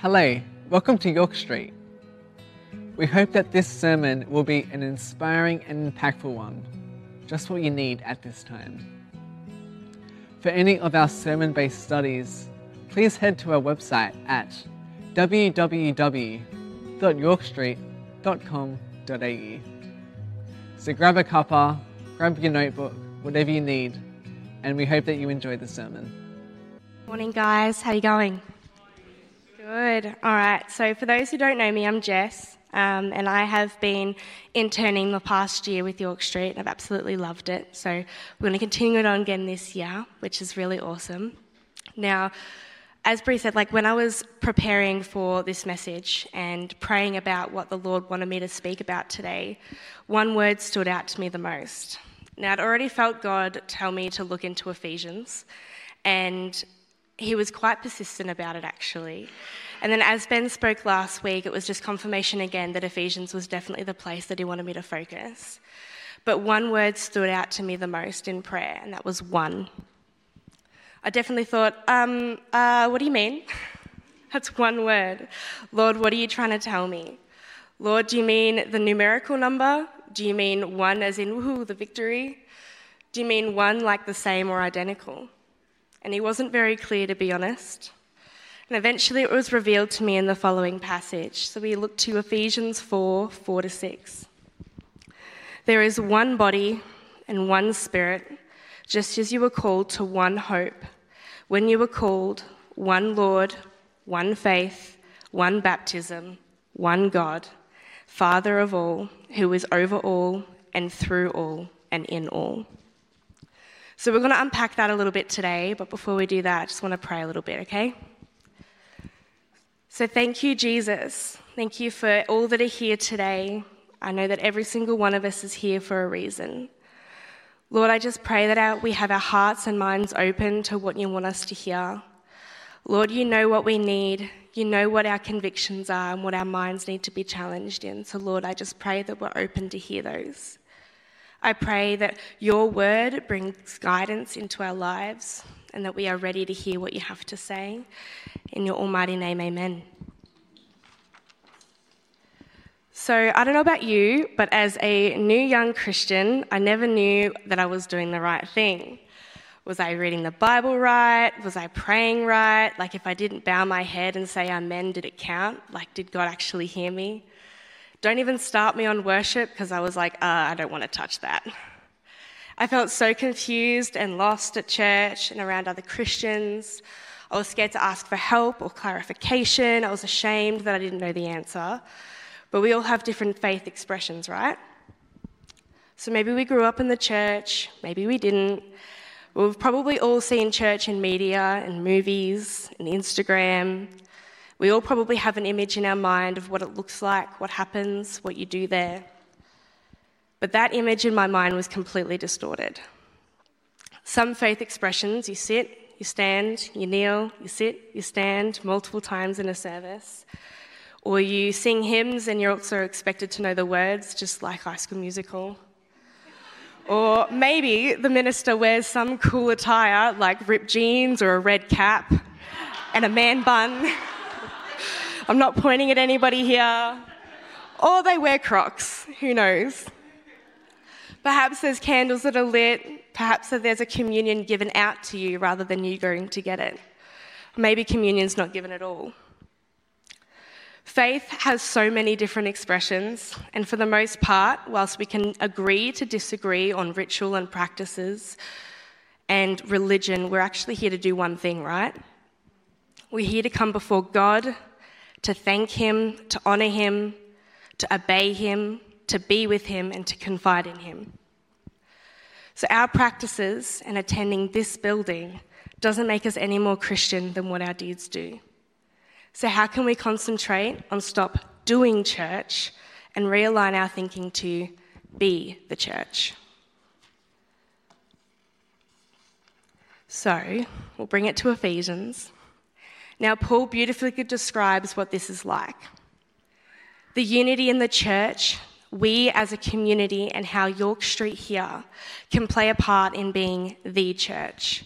Hello, welcome to York Street. We hope that this sermon will be an inspiring and impactful one, just what you need at this time. For any of our sermon based studies, please head to our website at www.yorkstreet.com.au. So grab a cuppa, grab your notebook, whatever you need, and we hope that you enjoy the sermon. Morning, guys. How are you going? Good. All right. So, for those who don't know me, I'm Jess, um, and I have been interning the past year with York Street, and I've absolutely loved it. So, we're going to continue it on again this year, which is really awesome. Now, as Bree said, like when I was preparing for this message and praying about what the Lord wanted me to speak about today, one word stood out to me the most. Now, I'd already felt God tell me to look into Ephesians, and he was quite persistent about it actually. And then, as Ben spoke last week, it was just confirmation again that Ephesians was definitely the place that he wanted me to focus. But one word stood out to me the most in prayer, and that was one. I definitely thought, um, uh, what do you mean? That's one word. Lord, what are you trying to tell me? Lord, do you mean the numerical number? Do you mean one as in, woohoo, the victory? Do you mean one like the same or identical? And he wasn't very clear, to be honest. And eventually it was revealed to me in the following passage. So we look to Ephesians 4 4 to 6. There is one body and one spirit, just as you were called to one hope. When you were called, one Lord, one faith, one baptism, one God, Father of all, who is over all and through all and in all. So we're going to unpack that a little bit today, but before we do that, I just want to pray a little bit, okay? So thank you, Jesus. Thank you for all that are here today. I know that every single one of us is here for a reason. Lord, I just pray that our, we have our hearts and minds open to what you want us to hear. Lord, you know what we need. You know what our convictions are and what our minds need to be challenged in. So, Lord, I just pray that we're open to hear those. I pray that your word brings guidance into our lives and that we are ready to hear what you have to say. In your almighty name, amen. So, I don't know about you, but as a new young Christian, I never knew that I was doing the right thing. Was I reading the Bible right? Was I praying right? Like, if I didn't bow my head and say amen, did it count? Like, did God actually hear me? Don't even start me on worship because I was like, uh, I don't want to touch that. I felt so confused and lost at church and around other Christians. I was scared to ask for help or clarification. I was ashamed that I didn't know the answer. But we all have different faith expressions, right? So maybe we grew up in the church, maybe we didn't. We've probably all seen church in media and movies and Instagram. We all probably have an image in our mind of what it looks like, what happens, what you do there. But that image in my mind was completely distorted. Some faith expressions, you sit, you stand, you kneel, you sit, you stand multiple times in a service. Or you sing hymns and you're also expected to know the words, just like High School Musical. Or maybe the minister wears some cool attire like ripped jeans or a red cap and a man bun. I'm not pointing at anybody here. Or they wear crocs, who knows? Perhaps there's candles that are lit, perhaps there's a communion given out to you rather than you going to get it. Maybe communion's not given at all. Faith has so many different expressions, and for the most part, whilst we can agree to disagree on ritual and practices and religion, we're actually here to do one thing, right? We're here to come before God to thank Him, to honour Him, to obey Him, to be with Him, and to confide in Him. So, our practices and attending this building doesn't make us any more Christian than what our deeds do. So, how can we concentrate on stop doing church and realign our thinking to be the church? So, we'll bring it to Ephesians. Now, Paul beautifully describes what this is like. The unity in the church, we as a community, and how York Street here can play a part in being the church,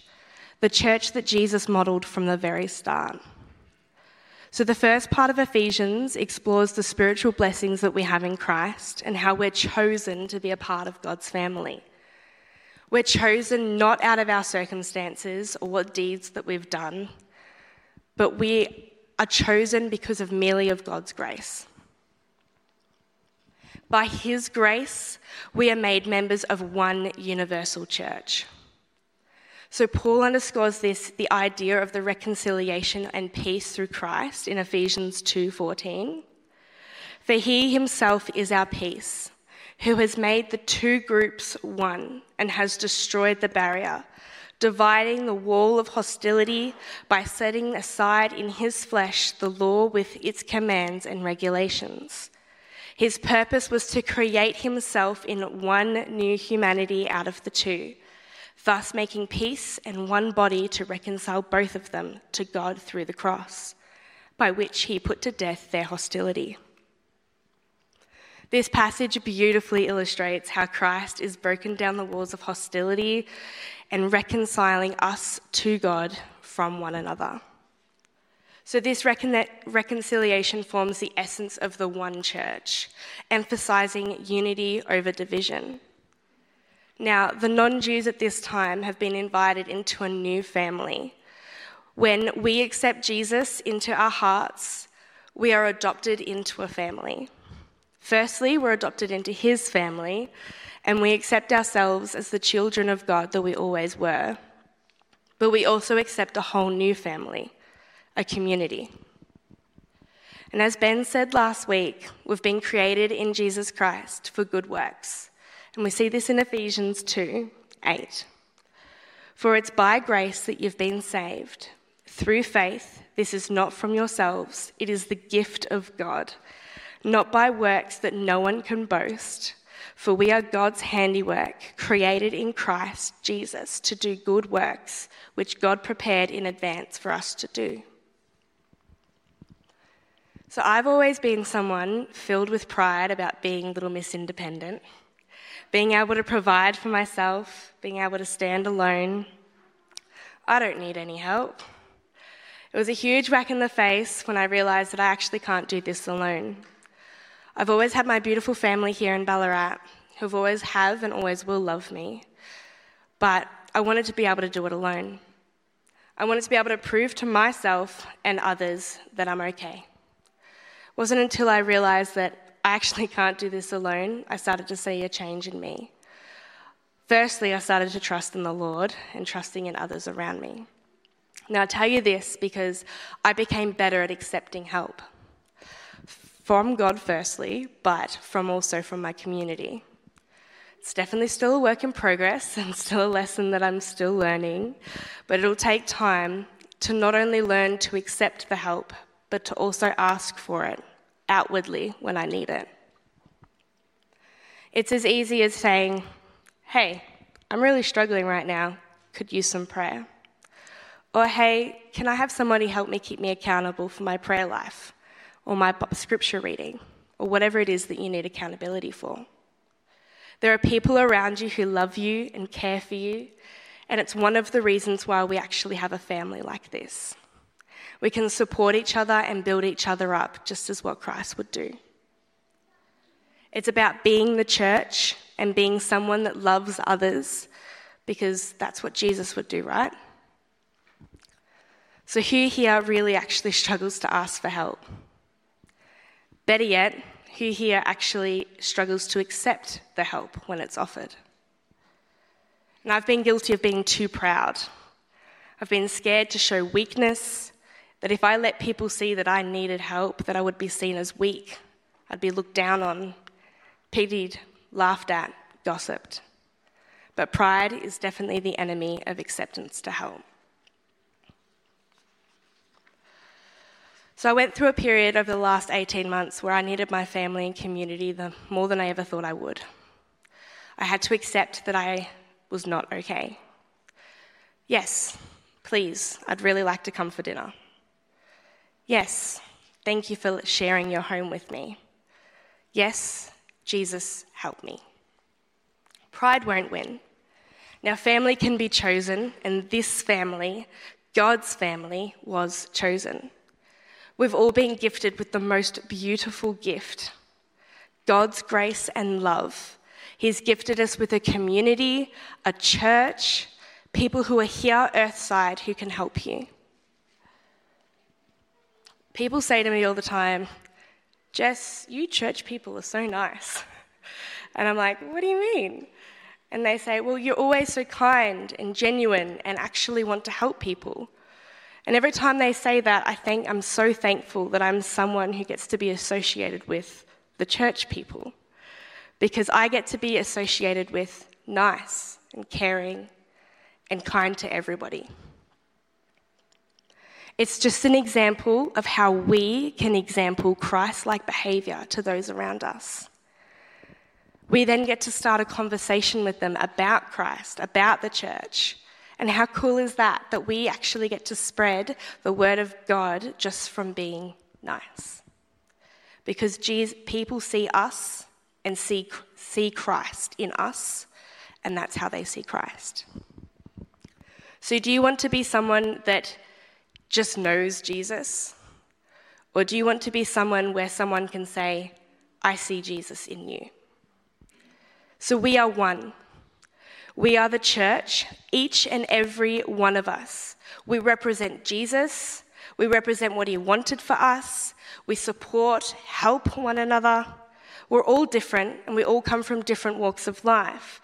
the church that Jesus modelled from the very start. So, the first part of Ephesians explores the spiritual blessings that we have in Christ and how we're chosen to be a part of God's family. We're chosen not out of our circumstances or what deeds that we've done, but we are chosen because of merely of God's grace. By His grace, we are made members of one universal church. So Paul underscores this the idea of the reconciliation and peace through Christ in Ephesians 2:14. For he himself is our peace, who has made the two groups one and has destroyed the barrier, dividing the wall of hostility by setting aside in his flesh the law with its commands and regulations. His purpose was to create himself in one new humanity out of the two thus making peace and one body to reconcile both of them to God through the cross, by which he put to death their hostility. This passage beautifully illustrates how Christ is broken down the walls of hostility and reconciling us to God from one another. So, this recon- reconciliation forms the essence of the one church, emphasizing unity over division. Now, the non Jews at this time have been invited into a new family. When we accept Jesus into our hearts, we are adopted into a family. Firstly, we're adopted into his family, and we accept ourselves as the children of God that we always were. But we also accept a whole new family, a community. And as Ben said last week, we've been created in Jesus Christ for good works and we see this in Ephesians 2 8. For it's by grace that you've been saved, through faith. This is not from yourselves, it is the gift of God, not by works that no one can boast. For we are God's handiwork, created in Christ Jesus to do good works, which God prepared in advance for us to do. So I've always been someone filled with pride about being Little Miss Independent being able to provide for myself, being able to stand alone. I don't need any help. It was a huge whack in the face when I realised that I actually can't do this alone. I've always had my beautiful family here in Ballarat who've always have and always will love me, but I wanted to be able to do it alone. I wanted to be able to prove to myself and others that I'm okay. It wasn't until I realised that I actually can't do this alone, I started to see a change in me. Firstly, I started to trust in the Lord and trusting in others around me. Now, I tell you this because I became better at accepting help from God, firstly, but from also from my community. It's definitely still a work in progress and still a lesson that I'm still learning, but it'll take time to not only learn to accept the help, but to also ask for it outwardly when I need it. It's as easy as saying, Hey, I'm really struggling right now, could use some prayer. Or, Hey, can I have somebody help me keep me accountable for my prayer life or my scripture reading or whatever it is that you need accountability for? There are people around you who love you and care for you, and it's one of the reasons why we actually have a family like this. We can support each other and build each other up, just as what Christ would do. It's about being the church and being someone that loves others, because that's what Jesus would do, right? So, who here really actually struggles to ask for help? Better yet, who here actually struggles to accept the help when it's offered? And I've been guilty of being too proud. I've been scared to show weakness that if I let people see that I needed help, that I would be seen as weak. I'd be looked down on, pitied, laughed at, gossiped. But pride is definitely the enemy of acceptance to help. So I went through a period over the last 18 months where I needed my family and community the, more than I ever thought I would. I had to accept that I was not okay. Yes, please, I'd really like to come for dinner. Yes, thank you for sharing your home with me. Yes, Jesus, help me. Pride won't win. Now, family can be chosen, and this family, God's family, was chosen. We've all been gifted with the most beautiful gift God's grace and love. He's gifted us with a community, a church, people who are here earthside who can help you. People say to me all the time, Jess, you church people are so nice. And I'm like, what do you mean? And they say, well, you're always so kind and genuine and actually want to help people. And every time they say that, I think I'm so thankful that I'm someone who gets to be associated with the church people because I get to be associated with nice and caring and kind to everybody. It's just an example of how we can example Christ like behavior to those around us. We then get to start a conversation with them about Christ, about the church. And how cool is that? That we actually get to spread the word of God just from being nice. Because Jesus, people see us and see, see Christ in us, and that's how they see Christ. So, do you want to be someone that just knows Jesus? Or do you want to be someone where someone can say, I see Jesus in you? So, we are one. We are the church, each and every one of us. We represent Jesus. We represent what he wanted for us. We support, help one another. We're all different and we all come from different walks of life.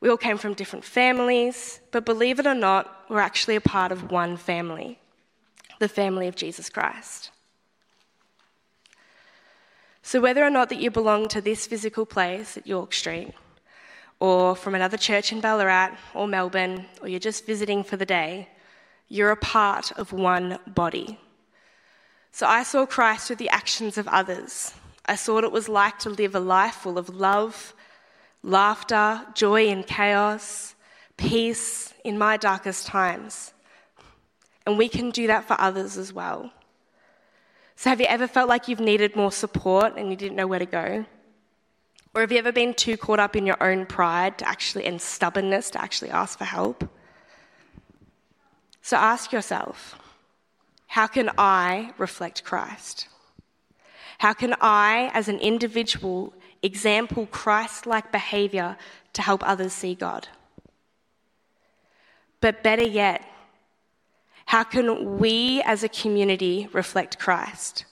We all came from different families, but believe it or not, we're actually a part of one family the family of Jesus Christ. So, whether or not that you belong to this physical place at York Street, or from another church in Ballarat or Melbourne, or you're just visiting for the day, you're a part of one body. So I saw Christ through the actions of others. I saw what it was like to live a life full of love, laughter, joy in chaos, peace in my darkest times. And we can do that for others as well. So, have you ever felt like you've needed more support and you didn't know where to go? Or have you ever been too caught up in your own pride to actually and stubbornness to actually ask for help? So ask yourself, how can I reflect Christ? How can I, as an individual, example Christ like behavior to help others see God? But better yet, how can we as a community reflect Christ?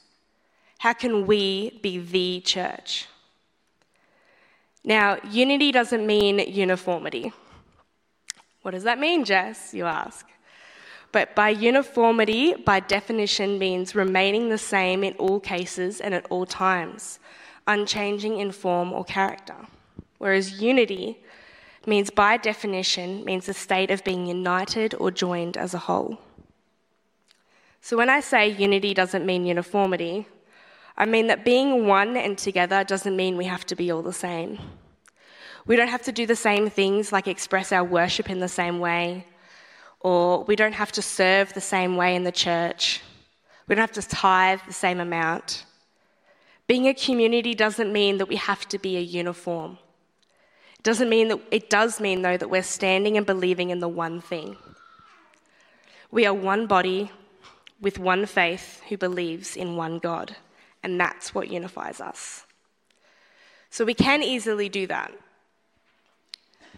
How can we be the church? Now, unity doesn't mean uniformity. What does that mean, Jess? You ask. But by uniformity, by definition, means remaining the same in all cases and at all times, unchanging in form or character. Whereas unity means, by definition, means a state of being united or joined as a whole. So when I say unity doesn't mean uniformity, I mean that being one and together doesn't mean we have to be all the same. We don't have to do the same things like express our worship in the same way, or we don't have to serve the same way in the church. We don't have to tithe the same amount. Being a community doesn't mean that we have to be a uniform. It doesn't mean that it does mean though that we're standing and believing in the one thing. We are one body with one faith who believes in one God and that's what unifies us. So we can easily do that.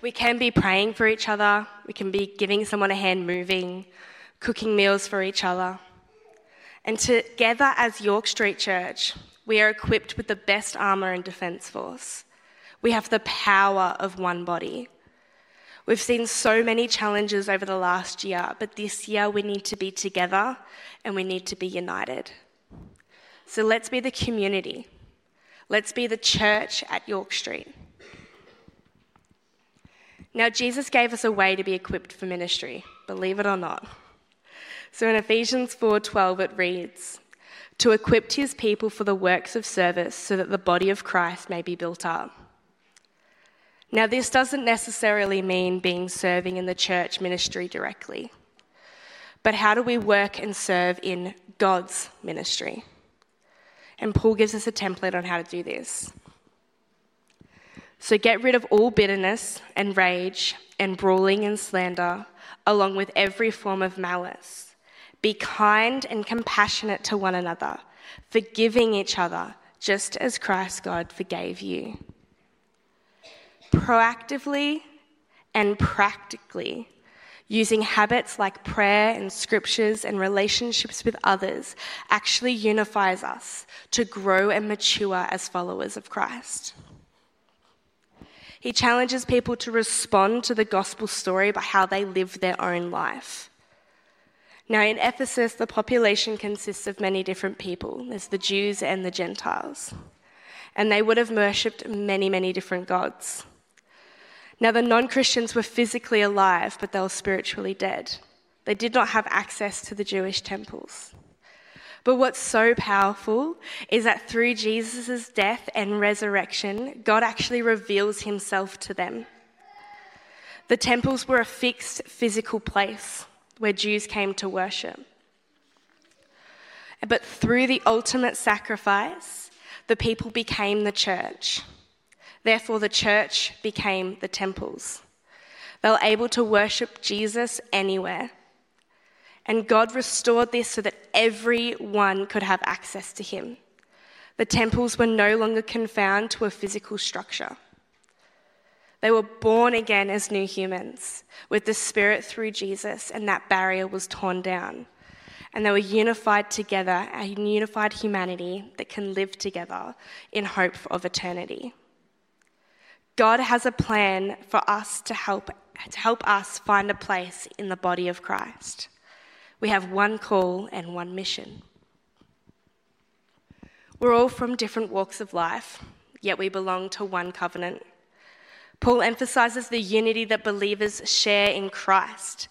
We can be praying for each other, we can be giving someone a hand moving, cooking meals for each other. And together as York Street Church, we are equipped with the best armour and defence force. We have the power of one body. We've seen so many challenges over the last year, but this year we need to be together and we need to be united. So let's be the community. Let's be the church at York Street. Now, Jesus gave us a way to be equipped for ministry, believe it or not. So in Ephesians 4:12 it reads, "To equip his people for the works of service so that the body of Christ may be built up." Now, this doesn't necessarily mean being serving in the church ministry directly. But how do we work and serve in God's ministry? And Paul gives us a template on how to do this. So get rid of all bitterness and rage and brawling and slander, along with every form of malice. Be kind and compassionate to one another, forgiving each other, just as Christ God forgave you. Proactively and practically, using habits like prayer and scriptures and relationships with others actually unifies us to grow and mature as followers of Christ. He challenges people to respond to the gospel story by how they live their own life. Now, in Ephesus, the population consists of many different people there's the Jews and the Gentiles. And they would have worshipped many, many different gods. Now, the non Christians were physically alive, but they were spiritually dead. They did not have access to the Jewish temples. But what's so powerful is that through Jesus' death and resurrection, God actually reveals himself to them. The temples were a fixed physical place where Jews came to worship. But through the ultimate sacrifice, the people became the church. Therefore, the church became the temples. They were able to worship Jesus anywhere. And God restored this so that everyone could have access to him. The temples were no longer confined to a physical structure. They were born again as new humans with the Spirit through Jesus, and that barrier was torn down. And they were unified together, a unified humanity that can live together in hope of eternity. God has a plan for us to help, to help us find a place in the body of Christ. We have one call and one mission. We're all from different walks of life, yet we belong to one covenant. Paul emphasizes the unity that believers share in Christ.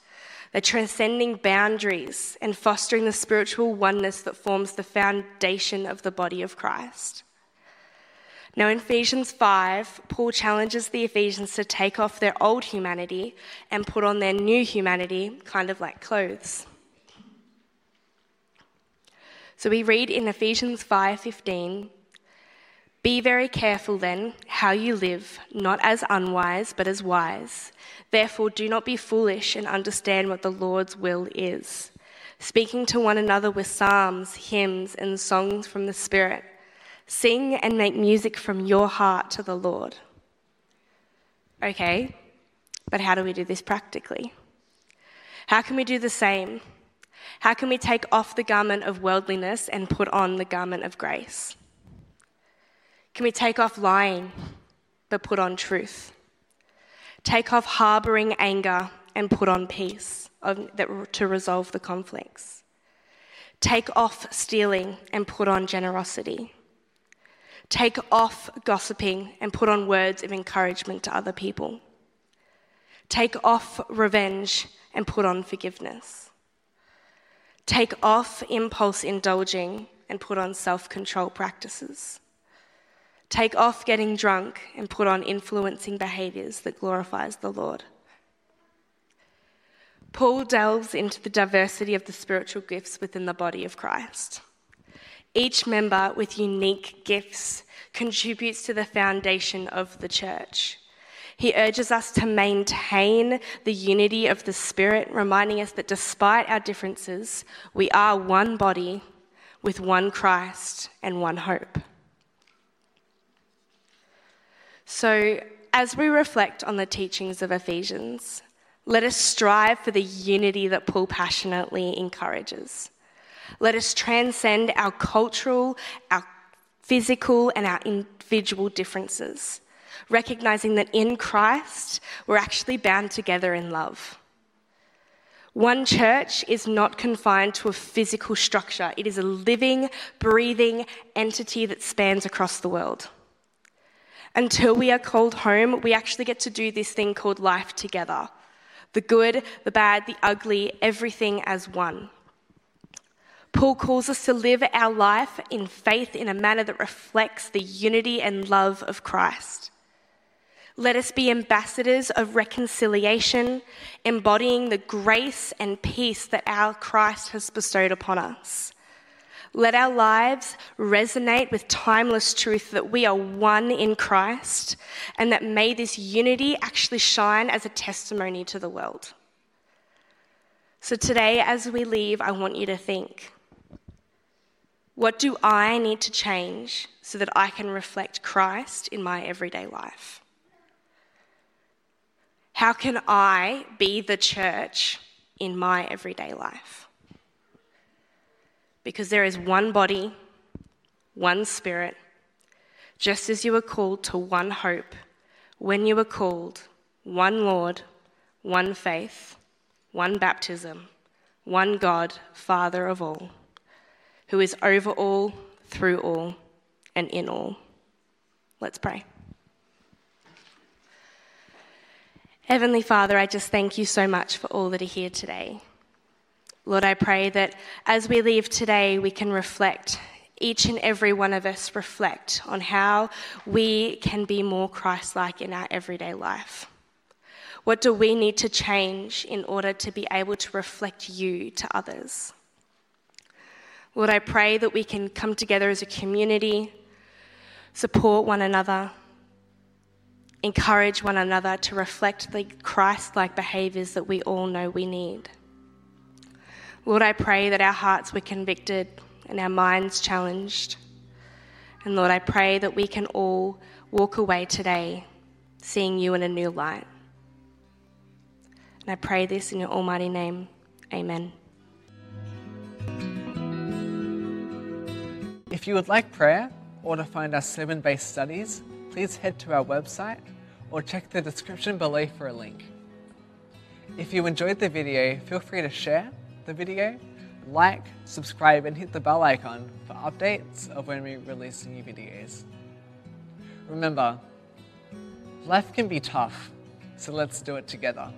They're transcending boundaries and fostering the spiritual oneness that forms the foundation of the body of Christ. Now, in Ephesians 5, Paul challenges the Ephesians to take off their old humanity and put on their new humanity, kind of like clothes. So we read in Ephesians 5:15, be very careful then how you live, not as unwise, but as wise. Therefore, do not be foolish and understand what the Lord's will is, speaking to one another with psalms, hymns, and songs from the Spirit. Sing and make music from your heart to the Lord. Okay, but how do we do this practically? How can we do the same? How can we take off the garment of worldliness and put on the garment of grace? Can we take off lying but put on truth? Take off harboring anger and put on peace to resolve the conflicts. Take off stealing and put on generosity. Take off gossiping and put on words of encouragement to other people. Take off revenge and put on forgiveness. Take off impulse indulging and put on self control practices. Take off getting drunk and put on influencing behaviors that glorifies the Lord. Paul delves into the diversity of the spiritual gifts within the body of Christ. Each member with unique gifts contributes to the foundation of the church. He urges us to maintain the unity of the Spirit, reminding us that despite our differences, we are one body with one Christ and one hope. So, as we reflect on the teachings of Ephesians, let us strive for the unity that Paul passionately encourages. Let us transcend our cultural, our physical, and our individual differences, recognizing that in Christ, we're actually bound together in love. One church is not confined to a physical structure, it is a living, breathing entity that spans across the world. Until we are called home, we actually get to do this thing called life together the good, the bad, the ugly, everything as one. Paul calls us to live our life in faith in a manner that reflects the unity and love of Christ. Let us be ambassadors of reconciliation, embodying the grace and peace that our Christ has bestowed upon us. Let our lives resonate with timeless truth that we are one in Christ and that may this unity actually shine as a testimony to the world. So today, as we leave, I want you to think what do I need to change so that I can reflect Christ in my everyday life? How can I be the church in my everyday life? Because there is one body, one spirit, just as you were called to one hope when you were called, one Lord, one faith, one baptism, one God, Father of all, who is over all, through all, and in all. Let's pray. Heavenly Father, I just thank you so much for all that are here today. Lord, I pray that as we leave today, we can reflect, each and every one of us reflect on how we can be more Christ like in our everyday life. What do we need to change in order to be able to reflect you to others? Lord, I pray that we can come together as a community, support one another, encourage one another to reflect the Christ like behaviours that we all know we need. Lord, I pray that our hearts were convicted and our minds challenged. And Lord, I pray that we can all walk away today seeing you in a new light. And I pray this in your almighty name. Amen. If you would like prayer or to find our sermon based studies, please head to our website or check the description below for a link. If you enjoyed the video, feel free to share the video, like, subscribe, and hit the bell icon for updates of when we release new videos. Remember, life can be tough, so let's do it together.